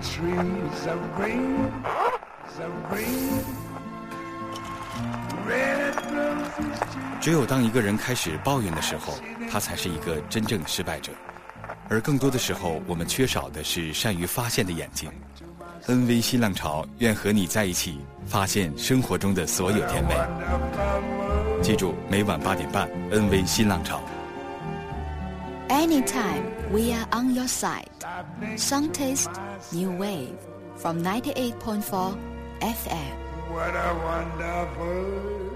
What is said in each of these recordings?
trees of green, of green. Red roses 只有当一个人开始抱怨的时候，他才是一个真正失败者。而更多的时候，我们缺少的是善于发现的眼睛。NV 新浪潮，愿和你在一起，发现生活中的所有甜美。记住，每晚八点半，NV 新浪潮。Anytime we are on your side. Song Taste New Wave from 98.4 FM. What a wonderful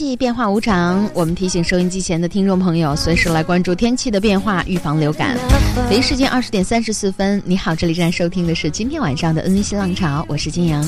气变化无常，我们提醒收音机前的听众朋友，随时来关注天气的变化，预防流感。北京时间二十点三十四分，你好，这里正在收听的是今天晚上的 N V 新浪潮，我是金阳。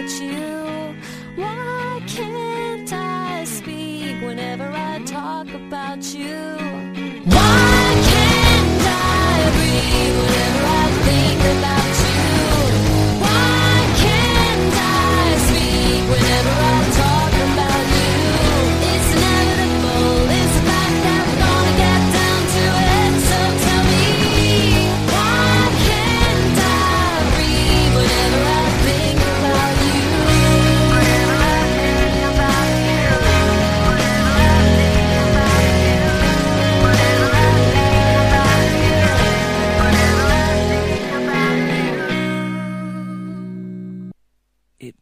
About you? Why can't I speak whenever I talk about you?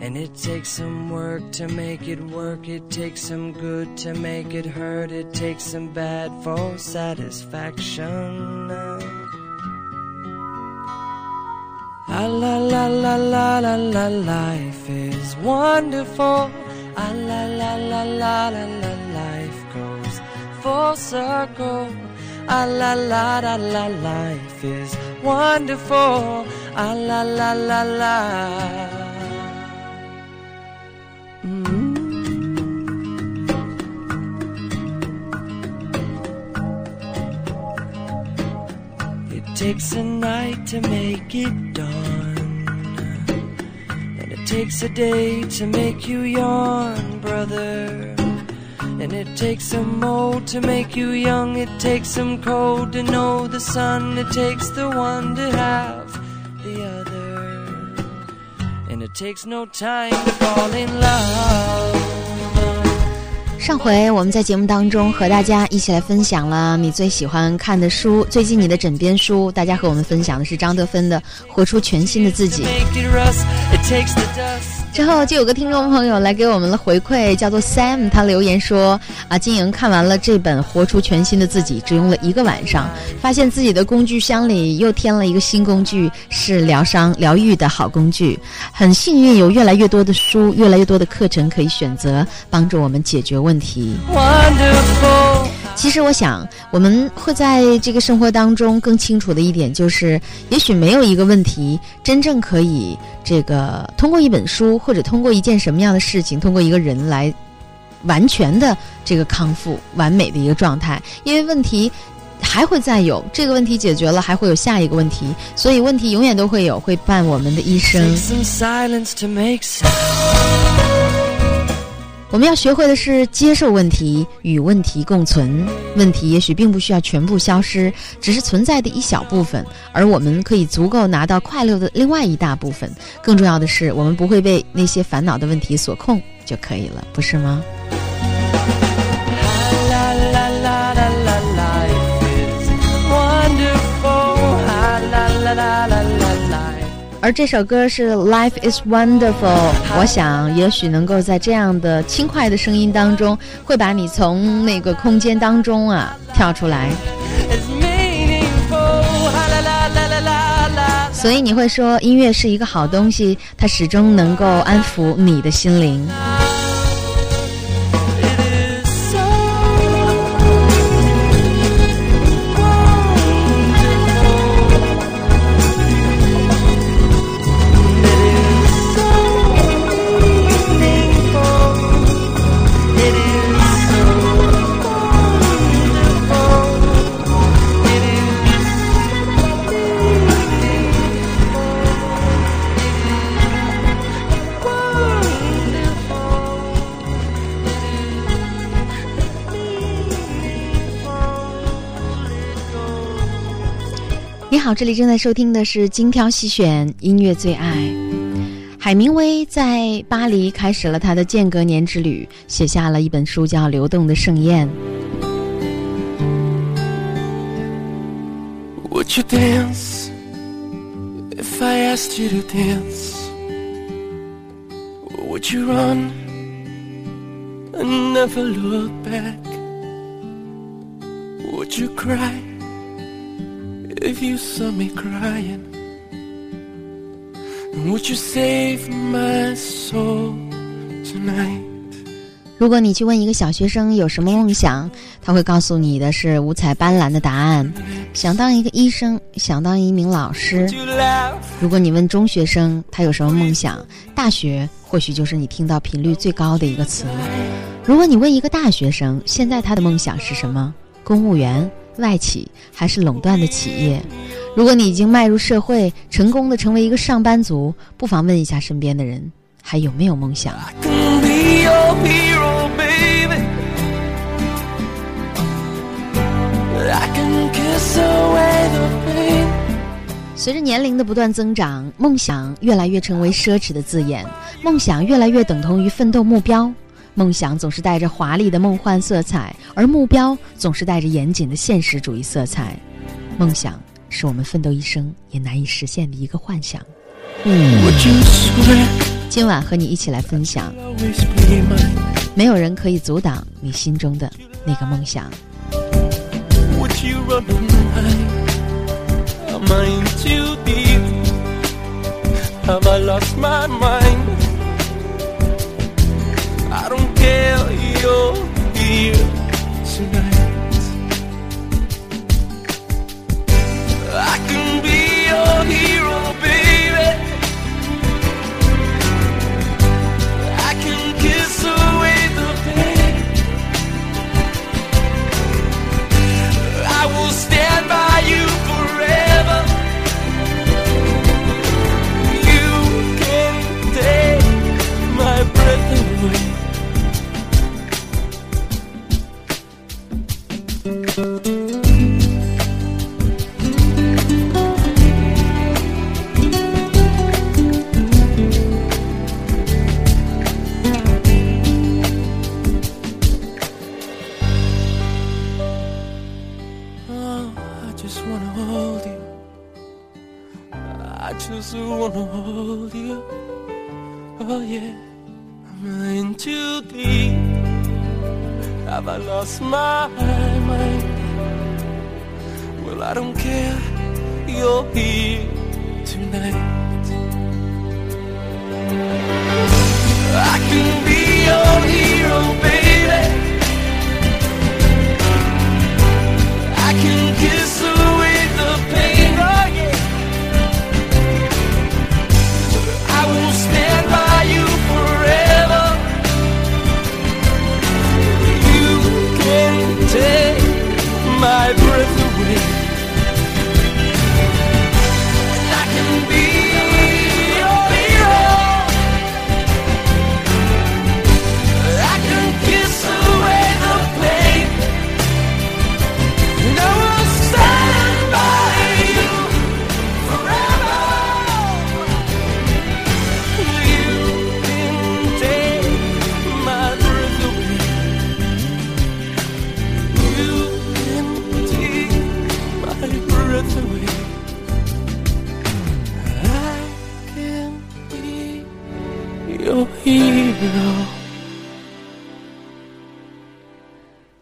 And it takes some work to make it work. It takes some good to make it hurt. It takes some bad for satisfaction. Ah la la la la la la life is wonderful. Ah la la la la la la life goes full circle. Ah la la la la, life is wonderful. Ah la la la la. Takes a night to make it dawn. And it takes a day to make you yawn, brother. And it takes some old to make you young. It takes some cold to know the sun. It takes the one to have the other. And it takes no time to fall in love. 上回我们在节目当中和大家一起来分享了你最喜欢看的书，最近你的枕边书，大家和我们分享的是张德芬的《活出全新的自己》。之后就有个听众朋友来给我们了回馈，叫做 Sam，他留言说啊，金莹看完了这本《活出全新的自己》，只用了一个晚上，发现自己的工具箱里又添了一个新工具，是疗伤疗愈的好工具。很幸运有越来越多的书，越来越多的课程可以选择，帮助我们解决问题。Wonderful. 其实我想，我们会在这个生活当中更清楚的一点就是，也许没有一个问题真正可以这个通过一本书或者通过一件什么样的事情，通过一个人来完全的这个康复、完美的一个状态，因为问题。还会再有这个问题解决了，还会有下一个问题，所以问题永远都会有，会伴我们的一生。我们要学会的是接受问题，与问题共存。问题也许并不需要全部消失，只是存在的一小部分，而我们可以足够拿到快乐的另外一大部分。更重要的是，我们不会被那些烦恼的问题所控就可以了，不是吗？而这首歌是《Life Is Wonderful》，我想也许能够在这样的轻快的声音当中，会把你从那个空间当中啊跳出来。所以你会说，音乐是一个好东西，它始终能够安抚你的心灵。好，这里正在收听的是精挑细选音乐最爱。海明威在巴黎开始了他的间隔年之旅，写下了一本书叫《流动的盛宴》。Would you dance if I asked you to dance? Would you run and never look back? Would you cry if you saw me crying? And would you save my soul tonight? 如果你去问一个小学生有什么梦想，他会告诉你的是五彩斑斓的答案：想当一个医生，想当一名老师如果你问中学生他有什么梦想，大学或许就是你听到频率最高的一个词。如果你问一个大学生现在他的梦想是什么，公务员、外企还是垄断的企业？如果你已经迈入社会，成功的成为一个上班族，不妨问一下身边的人，还有没有梦想.随着年龄的不断增长，梦想越来越成为奢侈的字眼，梦想越来越等同于奋斗目标。梦想总是带着华丽的梦幻色彩，而目标总是带着严谨的现实主义色彩。梦想是我们奋斗一生也难以实现的一个幻想。今晚和你一起来分享，没有人可以阻挡你心中的那个梦想。Would you run Tell your here tonight. Your hero.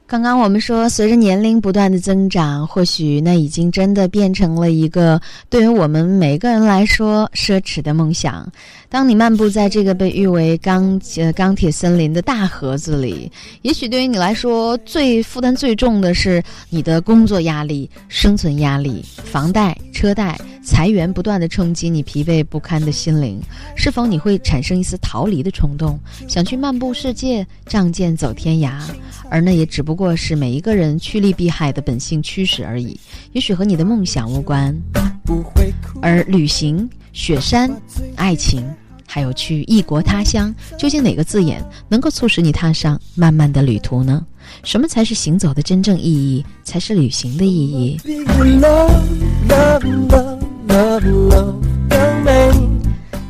刚刚我们说，随着年龄不断的增长，或许那已经真的变成了一个对于我们每个人来说奢侈的梦想。当你漫步在这个被誉为钢呃钢铁森林的大盒子里，也许对于你来说，最负担最重的是你的工作压力、生存压力、房贷、车贷、裁员不断的冲击你疲惫不堪的心灵。是否你会产生一丝逃离的冲动，想去漫步世界，仗剑走天涯？而那也只不过是每一个人趋利避害的本性驱使而已，也许和你的梦想无关。而旅行、雪山、爱情，还有去异国他乡，究竟哪个字眼能够促使你踏上漫漫的旅途呢？什么才是行走的真正意义？才是旅行的意义？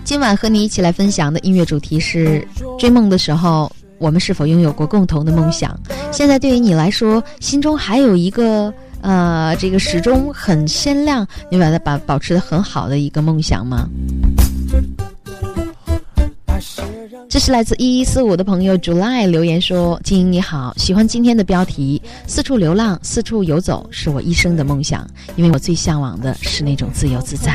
今晚和你一起来分享的音乐主题是：追梦的时候，我们是否拥有过共同的梦想？现在对于你来说，心中还有一个呃，这个始终很鲜亮，你把它把保持的很好的一个梦想吗？这是来自一一四五的朋友 July 留言说：“金英你好，喜欢今天的标题，四处流浪，四处游走，是我一生的梦想，因为我最向往的是那种自由自在。”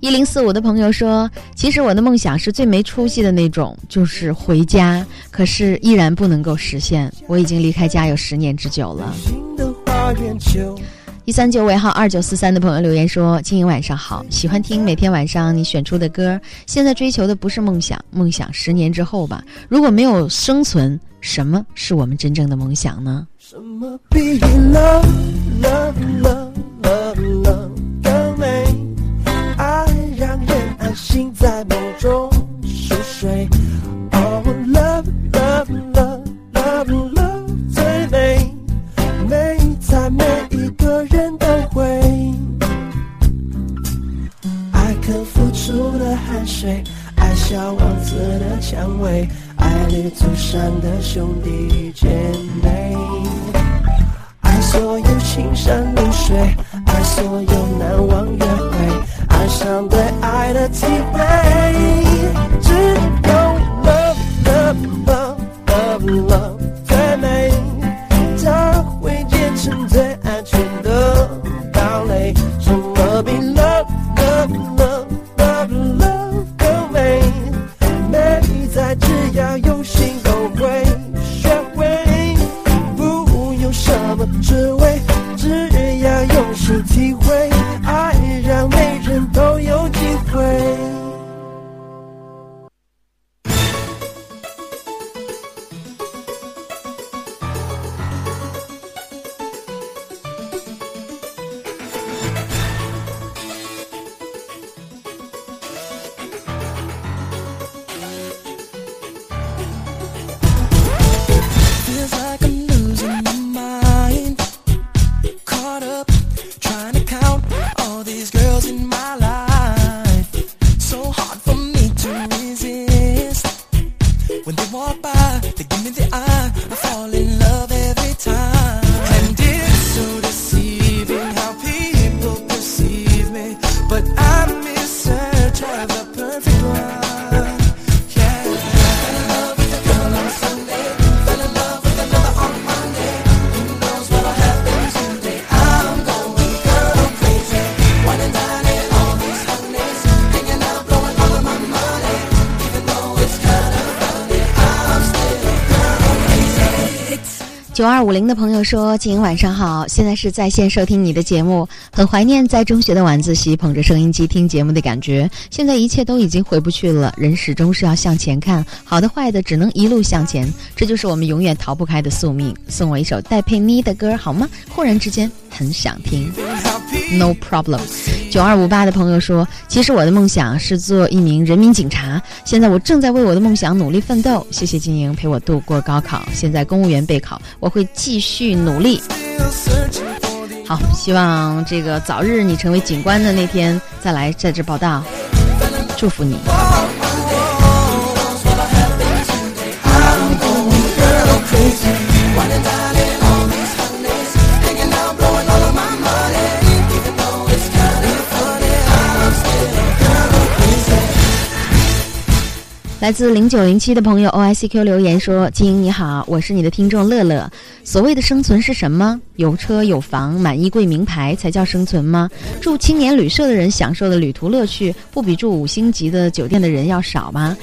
一零四五的朋友说：“其实我的梦想是最没出息的那种，就是回家，可是依然不能够实现。我已经离开家有十年之久了。新的花园就一三九尾号二九四三的朋友留言说：“金莹晚上好，喜欢听每天晚上你选出的歌。现在追求的不是梦想，梦想十年之后吧。如果没有生存，什么是我们真正的梦想呢？什么比 love love love 心在梦中熟睡。Oh love love love love love 最美，美在每一个人都会。爱肯付出的汗水，爱小王子的蔷薇，爱旅途上的兄弟姐妹。爱所有青山绿水，爱所有难忘约会，上对爱的体会。只有 love love love love love 最美，它会变成最九二五零的朋友说：“静莹晚上好，现在是在线收听你的节目，很怀念在中学的晚自习捧着收音机听节目的感觉。现在一切都已经回不去了，人始终是要向前看，好的坏的只能一路向前，这就是我们永远逃不开的宿命。送我一首戴佩妮的歌好吗？忽然之间很想听。No problem。九二五八的朋友说：“其实我的梦想是做一名人民警察，现在我正在为我的梦想努力奋斗。谢谢金莹陪我度过高考，现在公务员备考，我会继续努力。好，希望这个早日你成为警官的那天再来在这报道，祝福你。”来自零九零七的朋友 O I C Q 留言说：“金英你好，我是你的听众乐乐。所谓的生存是什么？有车有房，满衣柜名牌才叫生存吗？住青年旅社的人享受的旅途乐趣，不比住五星级的酒店的人要少吗？”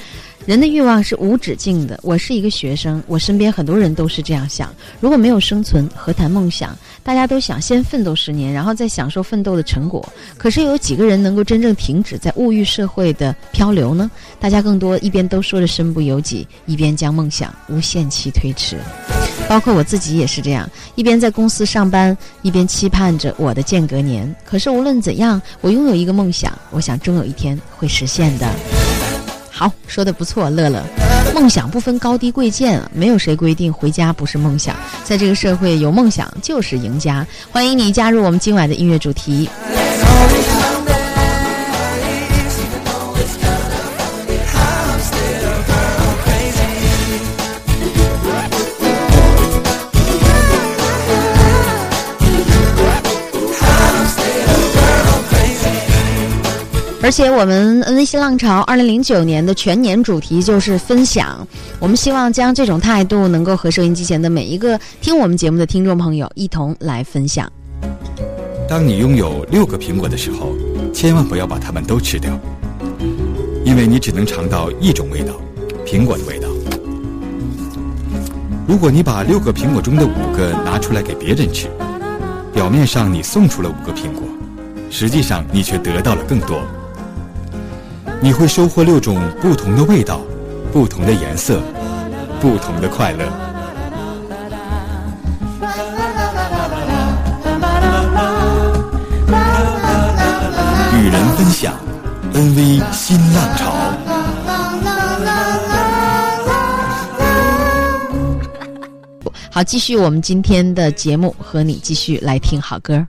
人的欲望是无止境的。我是一个学生，我身边很多人都是这样想。如果没有生存，何谈梦想？大家都想先奋斗十年，然后再享受奋斗的成果。可是有几个人能够真正停止在物欲社会的漂流呢？大家更多一边都说着身不由己，一边将梦想无限期推迟。包括我自己也是这样，一边在公司上班，一边期盼着我的间隔年。可是无论怎样，我拥有一个梦想，我想终有一天会实现的。好，说的不错，乐乐。梦想不分高低贵贱，没有谁规定回家不是梦想。在这个社会，有梦想就是赢家。欢迎你加入我们今晚的音乐主题。而且我们 N V 新浪潮二零零九年的全年主题就是分享，我们希望将这种态度能够和收音机前的每一个听我们节目的听众朋友一同来分享。当你拥有六个苹果的时候，千万不要把它们都吃掉，因为你只能尝到一种味道——苹果的味道。如果你把六个苹果中的五个拿出来给别人吃，表面上你送出了五个苹果，实际上你却得到了更多。你会收获六种不同的味道、不同的颜色、不同的快乐。与人分享，NV 新浪潮。好，继续我们今天的节目，和你继续来听好歌。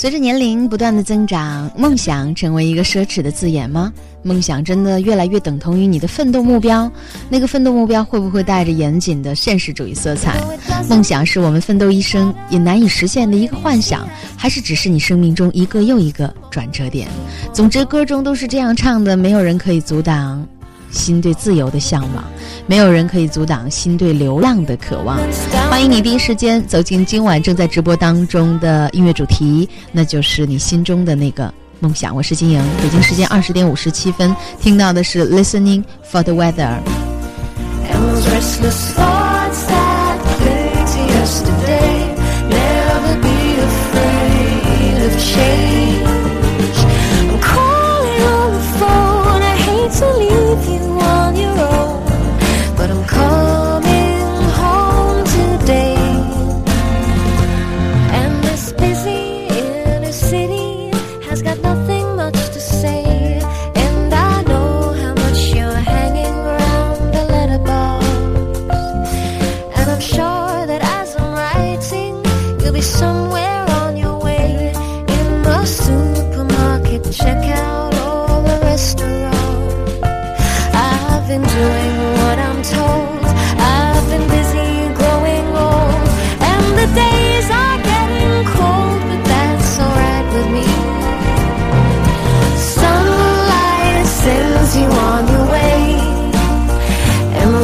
随着年龄不断的增长，梦想成为一个奢侈的字眼吗？梦想真的越来越等同于你的奋斗目标？那个奋斗目标会不会带着严谨的现实主义色彩？梦想是我们奋斗一生也难以实现的一个幻想，还是只是你生命中一个又一个转折点？总之，歌中都是这样唱的：没有人可以阻挡心对自由的向往，没有人可以阻挡心对流浪的渴望。欢迎你第一时间走进今晚正在直播当中的音乐主题，那就是你心中的那个梦想。我是金莹，北京时间二十点五十七分，听到的是 Listening for the Weather。And the restless thoughts that cling to yesterday Never be afraid of change I'm calling on the phone I hate to leave you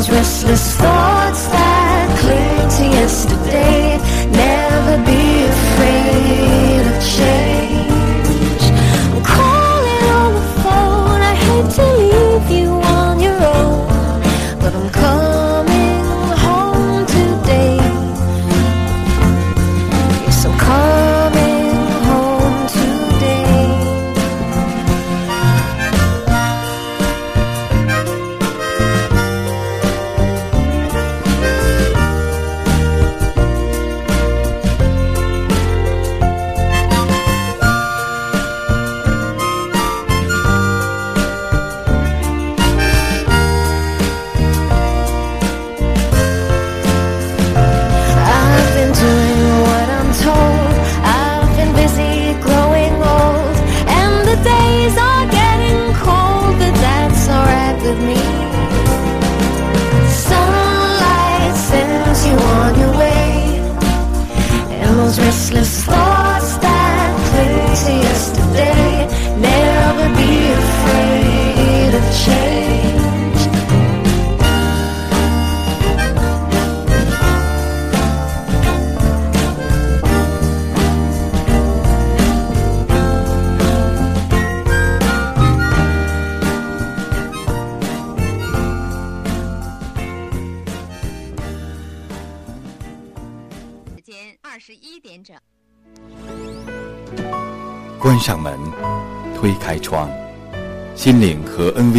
restless thoughts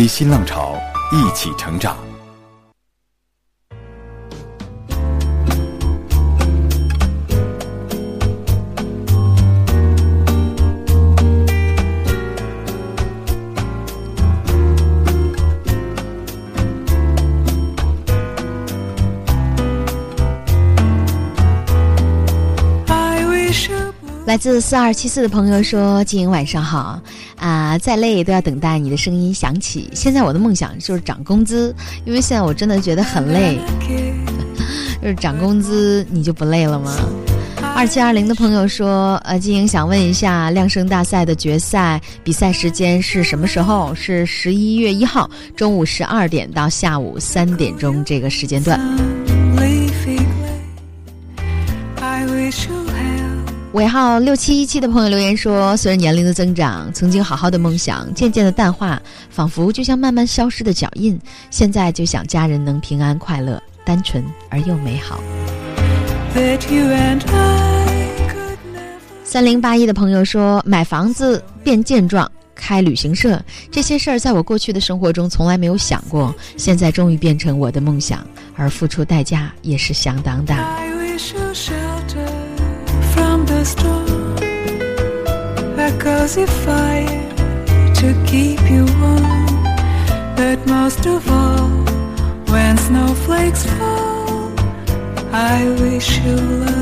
新浪潮一起成长。来自四二七四的朋友说：“静莹晚上好啊，再累都要等待你的声音响起。现在我的梦想就是涨工资，因为现在我真的觉得很累。就是涨工资，你就不累了吗？”二七二零的朋友说：“呃，静莹想问一下，量声大赛的决赛比赛时间是什么时候？是十一月一号中午十二点到下午三点钟这个时间段。”尾号六七一七的朋友留言说：“随着年龄的增长，曾经好好的梦想渐渐的淡化，仿佛就像慢慢消失的脚印。现在就想家人能平安快乐，单纯而又美好。that you and I could never ”三零八一的朋友说：“买房子变健壮。”开旅行社这些事儿，在我过去的生活中从来没有想过，现在终于变成我的梦想，而付出代价也是相当大。I wish you shelter from the storm, a cozy fire to keep you warm. But most of all, when snowflakes fall, I wish you love.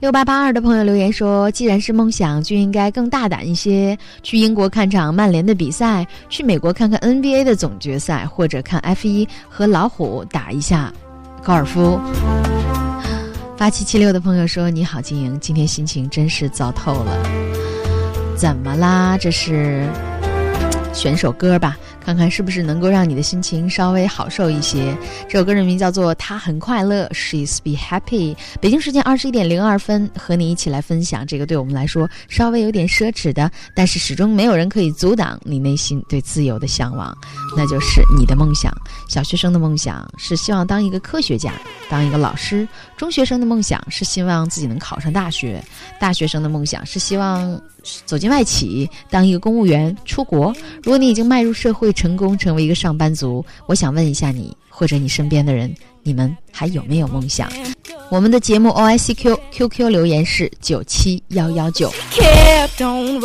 六八八二的朋友留言说：“既然是梦想，就应该更大胆一些，去英国看场曼联的比赛，去美国看看 NBA 的总决赛，或者看 F 一和老虎打一下高尔夫。”八七七六的朋友说：“你好，金莹，今天心情真是糟透了，怎么啦？这是选首歌吧，看看是不是能够让你的心情稍微好受一些。这首歌的名叫做《他很快乐》，She's be happy。北京时间二十一点零二分，和你一起来分享这个对我们来说稍微有点奢侈的，但是始终没有人可以阻挡你内心对自由的向往，那就是你的梦想。小学生的梦想是希望当一个科学家，当一个老师；中学生的梦想是希望自己能考上大学；大学生的梦想是希望走进外企，当一个公务员，出国。如果你已经迈入社会，成功成为一个上班族，我想问一下你，或者你身边的人，你们还有没有梦想？我们的节目 O I C Q Q Q 留言是九七幺幺九。i don't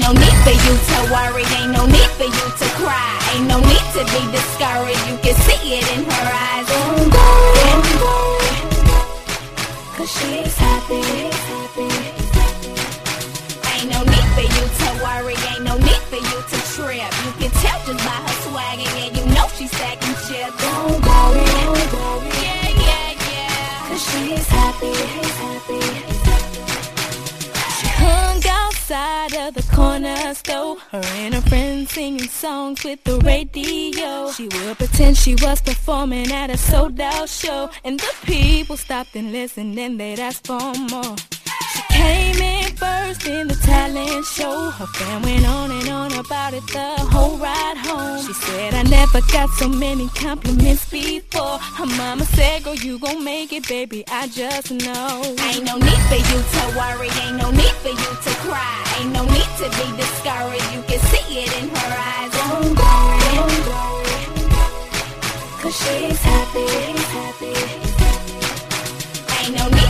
no need for you to worry, ain't no need for you to cry, ain't no need to be discouraged. You can see it in her eyes. Don't go, don't go, cause she's happy. Ain't worry, ain't no need for you to trip. You can tell just by her swag, and you know she's stacking chips. Don't go, don't go, yeah, yeah, yeah, cause she's happy. She hung outside of the corner store. Her and her friends singing songs with the radio. She would pretend she was performing at a sold out show. And the people stopped and listened and they'd ask for more. Came in first in the talent show. Her fan went on and on about it the whole ride home. She said, I never got so many compliments before. Her mama said, Girl, you gon' make it, baby. I just know. Ain't no need for you to worry, ain't no need for you to cry, ain't no need to be discouraged. You can see it in her eyes. Don't worry, don't cause she's happy. Happy. Ain't no need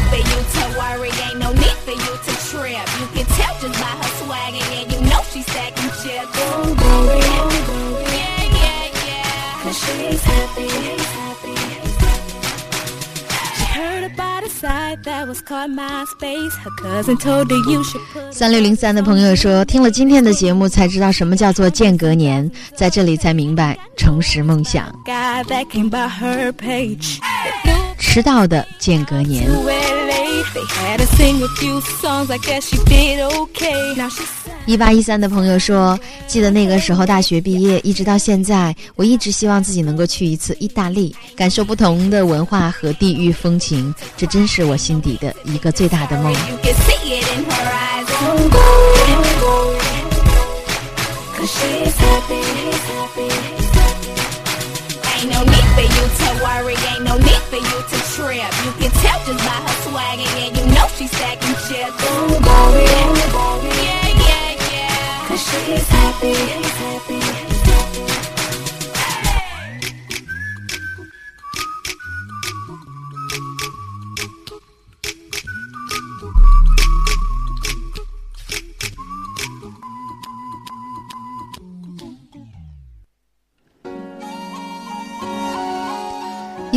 worry, ain't no need for you to trip. You can tell just by her swag, and yeah, you know she's stacking chips. Don't worry, don't worry, yeah, yeah, yeah, cause she's happy. She heard about a site that was called MySpace. Her cousin told her you should put 三六零三的朋友说，听了今天的节目才知道什么叫做间隔年，在这里才明白重拾梦想。guy that came by her page. They flew 迟到的间隔年。一八一三的朋友说：“记得那个时候大学毕业，一直到现在，我一直希望自己能够去一次意大利，感受不同的文化和地域风情。这真是我心底的一个最大的梦。” happy, happy, happy. I know. To worry, ain't no need for you to trip. You can tell just by her swag, and you know she's stacking chips. Don't worry, yeah, yeah, yeah, cause she's happy.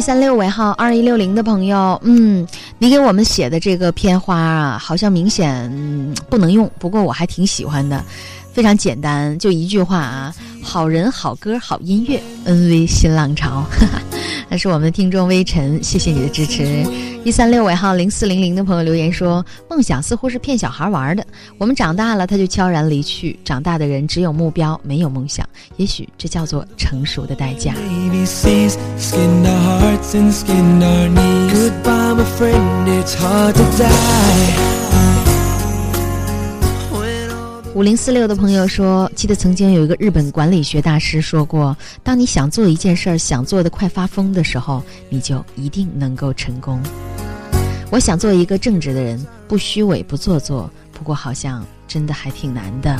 三六尾号二一六零的朋友，嗯，你给我们写的这个片花啊，好像明显、不能用，不过我还挺喜欢的，非常简单，就一句话啊，好人好歌好音乐恩威新浪潮，哈哈，那是我们的听众微尘，谢谢你的支持。一三六尾号零四零零的朋友留言说，梦想似乎是骗小孩玩的，我们长大了，他就悄然离去，长大的人只有目标，没有梦想，也许这叫做成熟的代价。五零四六的朋友说，记得曾经有一个日本管理学大师说过，当你想做一件事儿，想做的快发疯的时候，你就一定能够成功。我想做一个正直的人，不虚伪，不做作，不过好像真的还挺难的。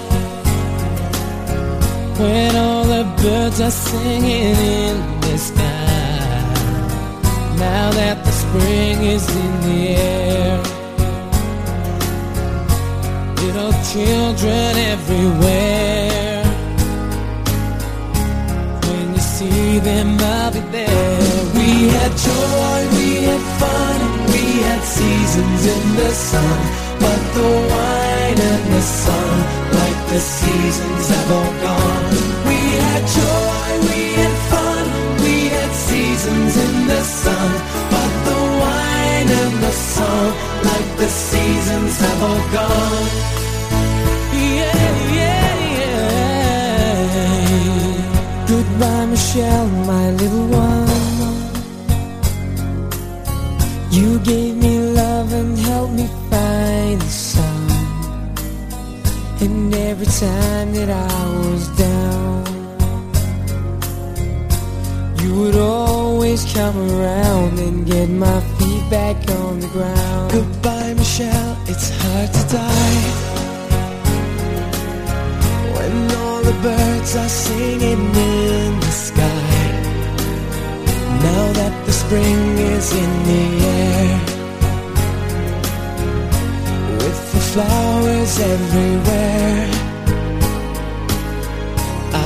when all the birds are singing in the sky. Now that the spring is in the air, little children everywhere. When you see them, I'll be there. We had joy, we had fun, we had seasons in the sun. But the wine and the sun, the seasons have all gone. We had joy, we had fun, we had seasons in the sun. But the wine and the song, like the seasons have all gone. Yeah, yeah, yeah. Goodbye, Michelle, my little one. You gave me love and helped me And every time that I was down, you would always come around and get my feet back on the ground. Goodbye, Michelle, it's hard to die. When all the birds are singing in the sky. Now that the spring is in the air flowers everywhere.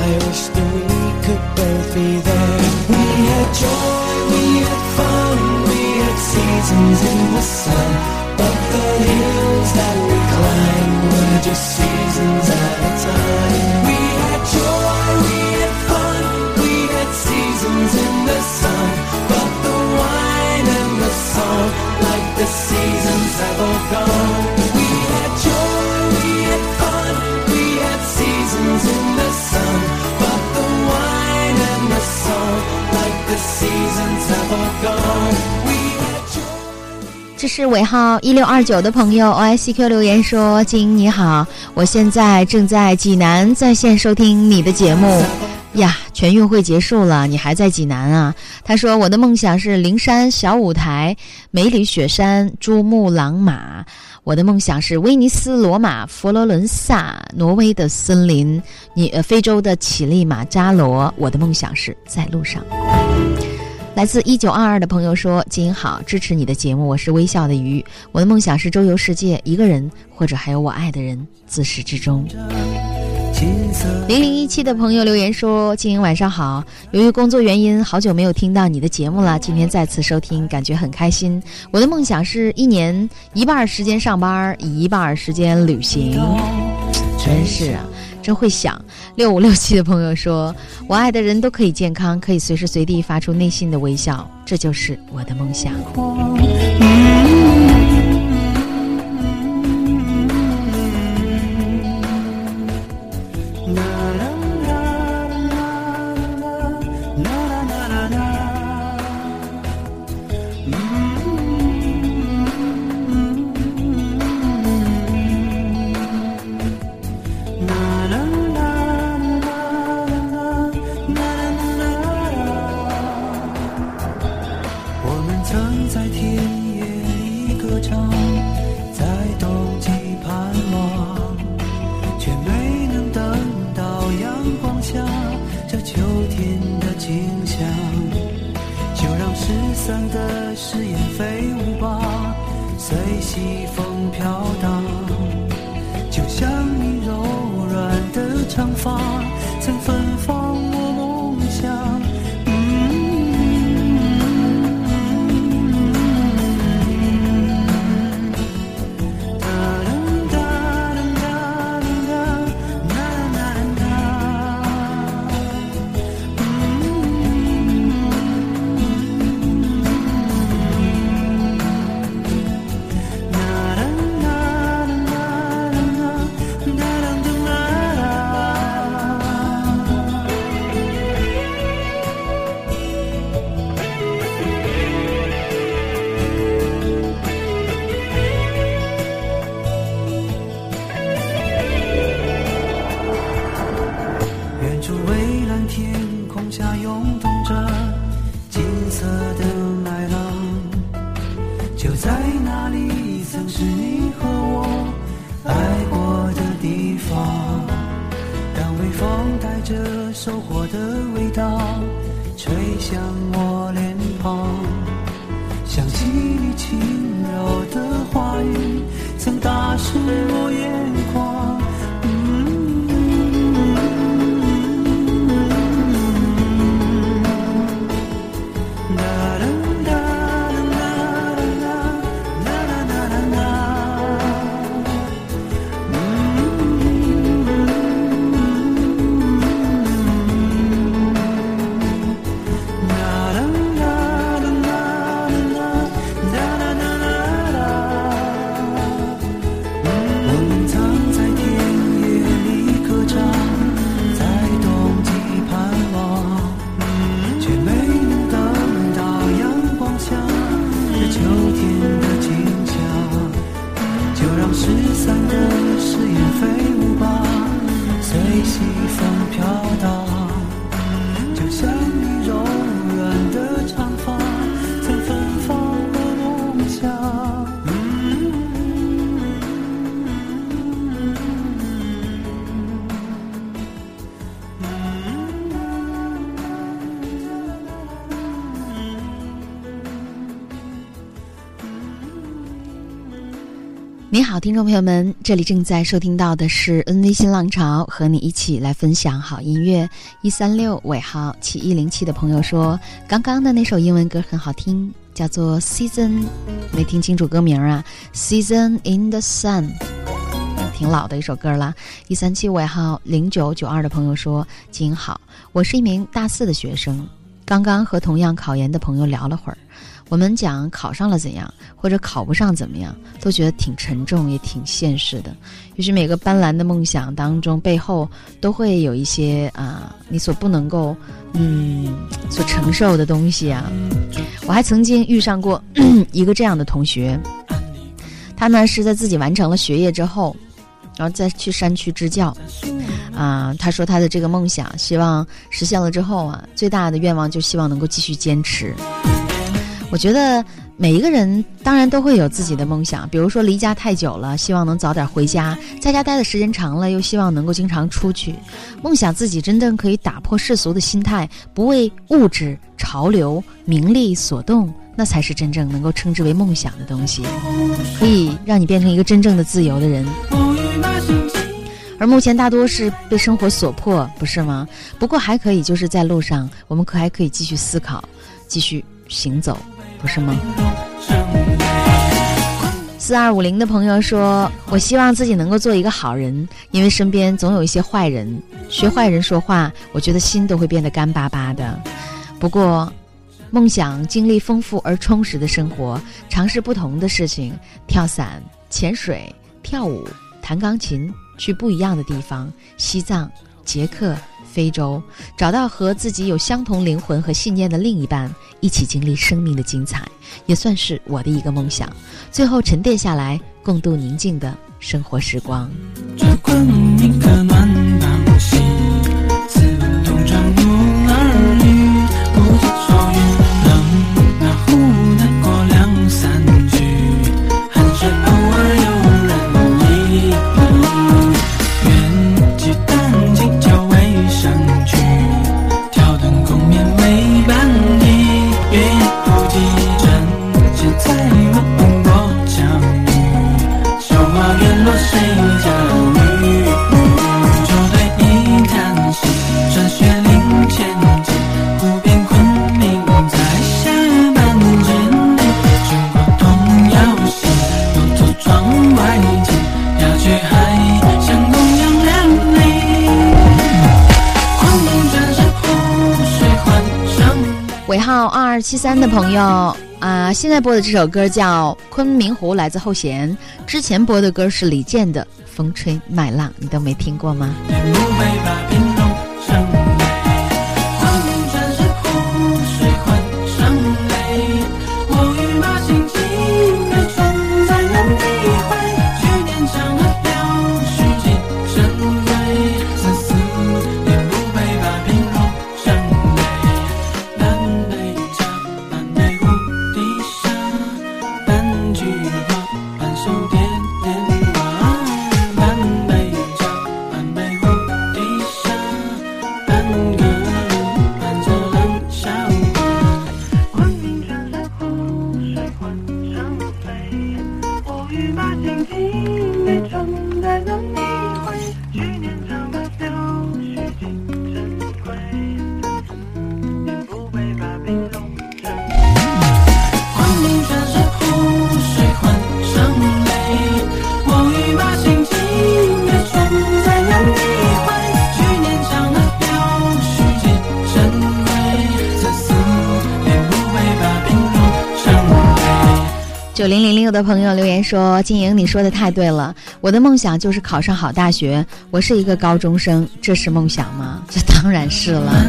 I wish that we could both be there. We had joy, we had fun, we had seasons in the sun. But the hills that we climbed were just seasons at a time. We 是尾号一六二九的朋友 O I C Q 留言说：“金你好，我现在正在济南在线收听你的节目呀。全运会结束了，你还在济南啊？”他说：“我的梦想是灵山小舞台、梅里雪山、珠穆朗玛。我的梦想是威尼斯、罗马、佛罗伦萨、挪威的森林，你呃非洲的乞力马扎罗。我的梦想是在路上。”来自一九二二的朋友说：“金好，支持你的节目，我是微笑的鱼。我的梦想是周游世界，一个人或者还有我爱的人，自始至终。”零零一七的朋友留言说：“金晚上好，由于工作原因，好久没有听到你的节目了，今天再次收听，感觉很开心。我的梦想是一年一半时间上班，一半时间旅行。真是啊。”真会想，六五六七的朋友说：“我爱的人都可以健康，可以随时随地发出内心的微笑，这就是我的梦想。”听众朋友们，这里正在收听到的是 NV 新浪潮，和你一起来分享好音乐。一三六尾号七一零七的朋友说，刚刚的那首英文歌很好听，叫做《Season》，没听清楚歌名啊，《Season in the Sun》。挺老的一首歌了。一三七尾号零九九二的朋友说：“金好，我是一名大四的学生，刚刚和同样考研的朋友聊了会儿，我们讲考上了怎样，或者考不上怎么样，都觉得挺沉重，也挺现实的。于是每个斑斓的梦想当中，背后都会有一些啊，你所不能够嗯所承受的东西啊。我还曾经遇上过一个这样的同学，他呢是在自己完成了学业之后。”然后再去山区支教，啊，他说他的这个梦想，希望实现了之后啊，最大的愿望就希望能够继续坚持。我觉得每一个人当然都会有自己的梦想，比如说离家太久了，希望能早点回家；在家待的时间长了，又希望能够经常出去。梦想自己真正可以打破世俗的心态，不为物质、潮流、名利所动，那才是真正能够称之为梦想的东西，可以让你变成一个真正的自由的人。而目前大多是被生活所迫，不是吗？不过还可以，就是在路上，我们可还可以继续思考，继续行走，不是吗？四二五零的朋友说：“我希望自己能够做一个好人，因为身边总有一些坏人。学坏人说话，我觉得心都会变得干巴巴的。不过，梦想经历丰富而充实的生活，尝试不同的事情，跳伞、潜水、跳舞、弹钢琴。”去不一样的地方，西藏、捷克、非洲，找到和自己有相同灵魂和信念的另一半，一起经历生命的精彩，也算是我的一个梦想。最后沉淀下来，共度宁静的生活时光。朋友啊、现在播的这首歌叫《昆明湖》，来自后弦。之前播的歌是李健的《风吹麦浪》，你都没听过吗？九零零六的朋友留言说：“金莹，你说的太对了，我的梦想就是考上好大学。我是一个高中生，这是梦想吗？这当然是了。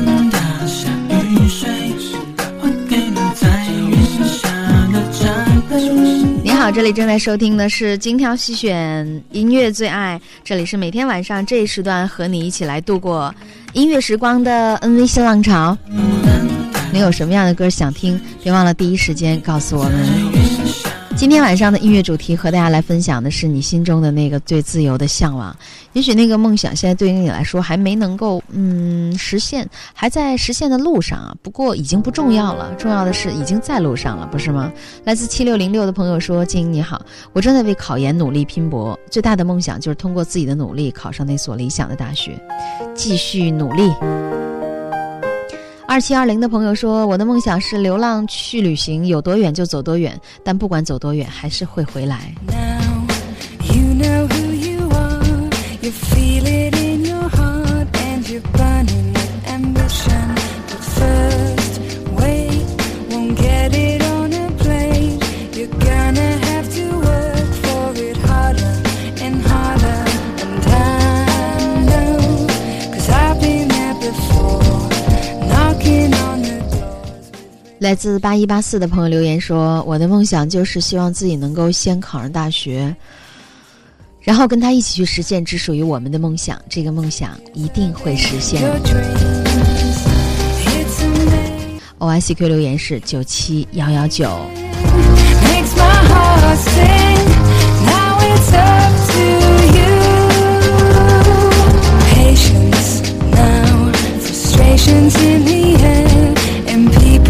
你好，这里正在收听的是精挑细选音乐最爱，这里是每天晚上这一时段和你一起来度过音乐时光的 NV 新浪潮。你有什么样的歌想听？别忘了第一时间告诉我们。今天晚上的音乐主题和大家来分享的是你心中的那个最自由的向往。也许那个梦想现在对于你来说还没能够嗯实现，还在实现的路上啊。不过已经不重要了，重要的是已经在路上了，不是吗？来自七六零六的朋友说：“静你好，我正在为考研努力拼搏，最大的梦想就是通过自己的努力考上那所理想的大学，继续努力。”二七二零的朋友说：“我的梦想是流浪去旅行，有多远就走多远，但不管走多远，还是会回来。Now you know who you are. You feel it 来自八一八四的朋友留言说：“我的梦想就是希望自己能够先考上大学，然后跟他一起去实现只属于我们的梦想。这个梦想一定会实现。Dreams, it's amazing. ”OICQ 留言是九七幺幺九。makes my heart sing. Now it's up to you. Patience now, frustrations in the air,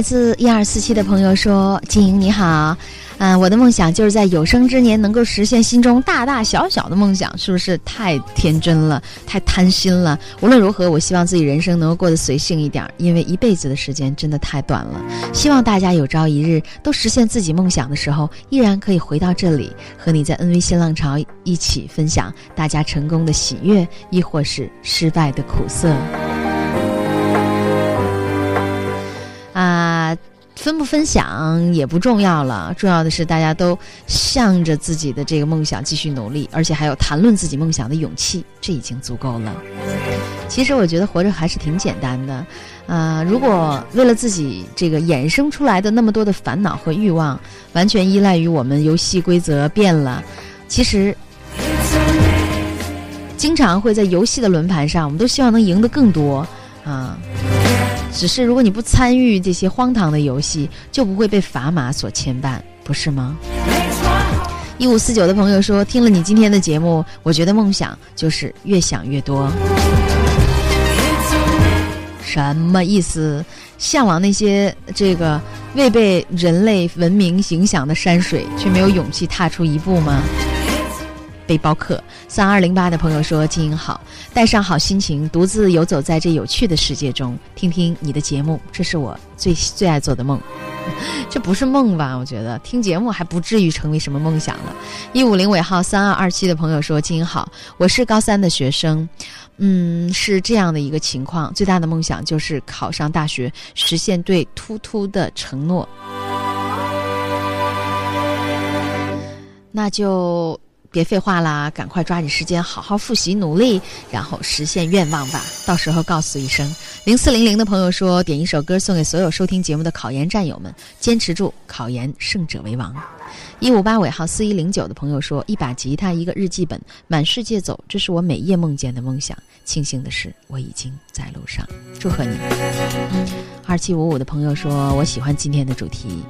来自一二四七的朋友说：“金莹你好，嗯、我的梦想就是在有生之年能够实现心中大大小小的梦想，是不是太天真了，太贪心了？无论如何，我希望自己人生能够过得随性一点，因为一辈子的时间真的太短了。希望大家有朝一日都实现自己梦想的时候，依然可以回到这里，和你在 NV 新浪潮一起分享大家成功的喜悦，亦或是失败的苦涩。”分不分享也不重要了，重要的是大家都向着自己的这个梦想继续努力，而且还有谈论自己梦想的勇气，这已经足够了。其实我觉得活着还是挺简单的，啊，如果为了自己这个衍生出来的那么多的烦恼和欲望，完全依赖于我们游戏规则变了，其实经常会在游戏的轮盘上，我们都希望能赢得更多啊。只是如果你不参与这些荒唐的游戏，就不会被砝码所牵绊，不是吗？一五四九的朋友说，听了你今天的节目，我觉得梦想就是越想越多。什么意思？向往那些这个未被人类文明影响的山水，却没有勇气踏出一步吗？背包客三二零八的朋友说：“经营好，带上好心情，独自游走在这有趣的世界中，听听你的节目，这是我最最爱做的梦。这不是梦吧？我觉得听节目还不至于成为什么梦想了。”一五零尾号三二二七的朋友说：“经营好，我是高三的学生，嗯，是这样的一个情况，最大的梦想就是考上大学，实现对突突的承诺。那就别废话啦，赶快抓紧时间好好复习努力，然后实现愿望吧。到时候告诉一声。零四零零的朋友说，点一首歌送给所有收听节目的考研战友们，坚持住，考研胜者为王。一五八尾号四一零九的朋友说，一把吉他，一个日记本，满世界走，这是我每夜梦见的梦想。庆幸的是，我已经在路上。祝贺你。二七五五的朋友说，我喜欢今天的主题。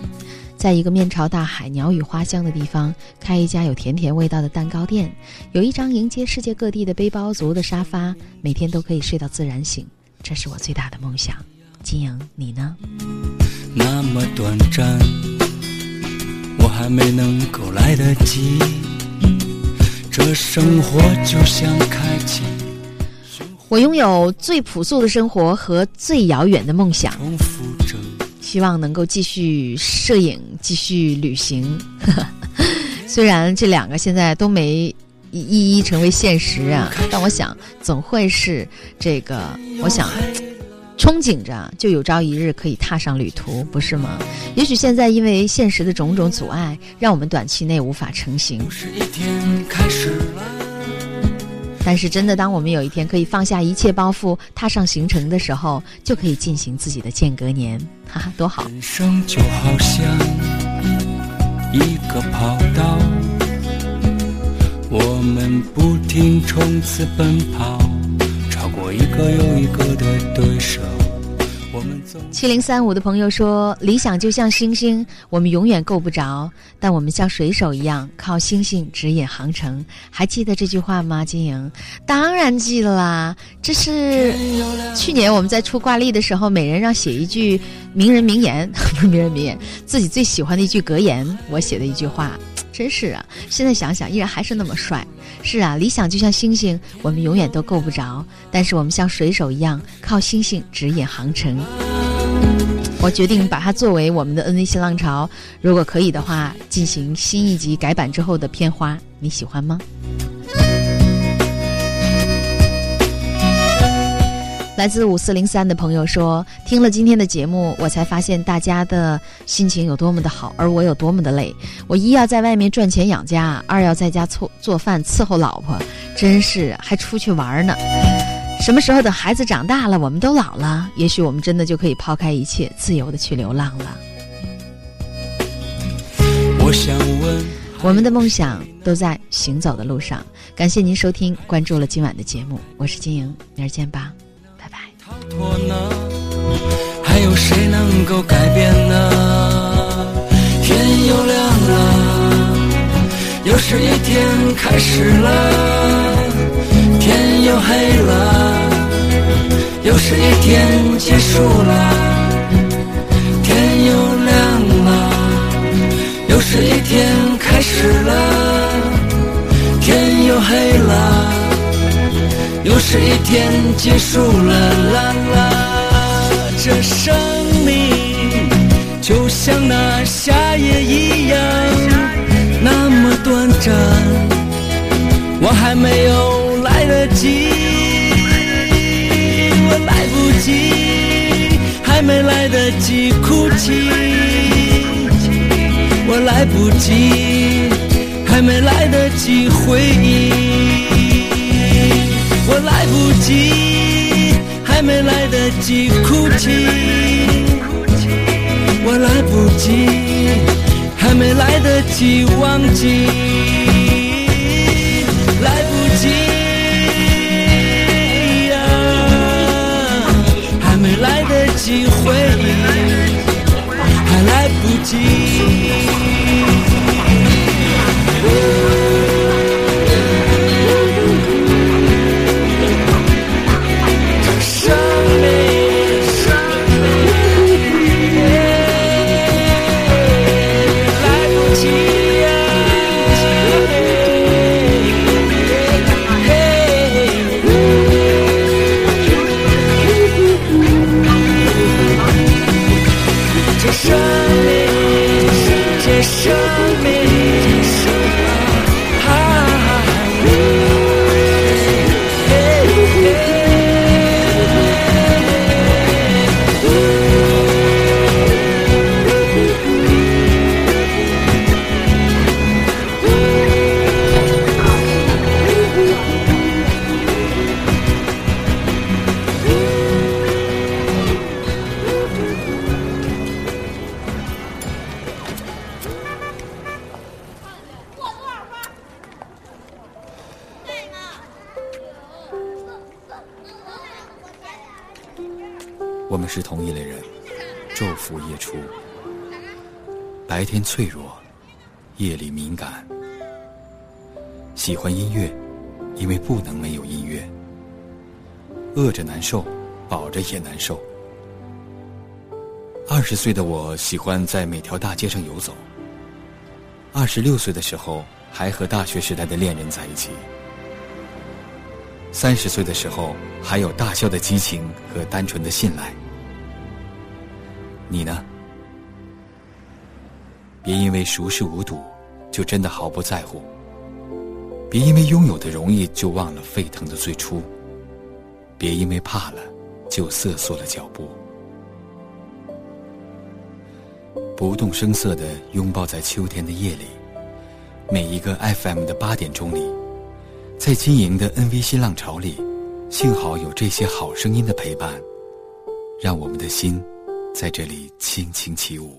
在一个面朝大海、鸟语花香的地方，开一家有甜甜味道的蛋糕店，有一张迎接世界各地的背包族的沙发，每天都可以睡到自然醒，这是我最大的梦想。金莹，你呢？那么短暂，我还没能够来得及。这生活就像开启，我拥有最朴素的生活和最遥远的梦想。希望能够继续摄影，继续旅行。虽然这两个现在都没一一成为现实啊，但我想总会是这个，我想憧憬着，就有朝一日可以踏上旅途，不是吗？也许现在因为现实的种种阻碍，让我们短期内无法成行。是一天开始了，但是真的，当我们有一天可以放下一切包袱，踏上行程的时候，就可以进行自己的间隔年，哈哈，多好！人生就好像一个跑道，我们不停冲刺奔跑，超过一个又一个的对手。七零三五的朋友说：“理想就像星星，我们永远够不着，但我们像水手一样，靠星星指引航程。”还记得这句话吗？金莹，当然记得啦。这是去年我们在出挂历的时候，每人让写一句名人名言，不是名人名言，自己最喜欢的一句格言，我写的一句话。真是啊！现在想想，依然还是那么帅。是啊，理想就像星星，我们永远都够不着，但是我们像水手一样，靠星星指引航程。我决定把它作为我们的 NV 新浪潮，如果可以的话，进行新一集改版之后的片花，你喜欢吗？来自五四零三的朋友说，听了今天的节目，我才发现大家的心情有多么的好，而我有多么的累。我一要在外面赚钱养家，二要在家做做饭伺候老婆，真是还出去玩呢。什么时候等孩子长大了，我们都老了，也许我们真的就可以抛开一切，自由的去流浪了。我想问，我们的梦想都在行走的路上。感谢您收听，关注了今晚的节目，我是金莹，明儿见吧，拜拜。逃脱呢？还有谁能够改变呢？天又亮了，又是一天开始了。又黑了，又是一天结束了。天又亮了，又是一天开始了。天又黑了。又是一天结束了，啦啦，这生命就像那夏夜一样，那么短暂，我还没有得及，我来不及，还没来得及哭泣，我来不及，还没来得及回忆。我来不及，还没来得及哭泣。我来不及，还没来得及忘记。及回忆，还来不及。也难受。二十岁的我喜欢在每条大街上游走。二十六岁的时候，还和大学时代的恋人在一起。三十岁的时候，还有大笑的激情和单纯的信赖。你呢？别因为熟视无睹，就真的毫不在乎；别因为拥有的容易，就忘了沸腾的最初；别因为怕了，就瑟缩了脚步。不动声色的拥抱在秋天的夜里，每一个 FM 的八点钟里，在经营的 NV 新浪潮里，幸好有这些好声音的陪伴，让我们的心在这里轻轻起舞。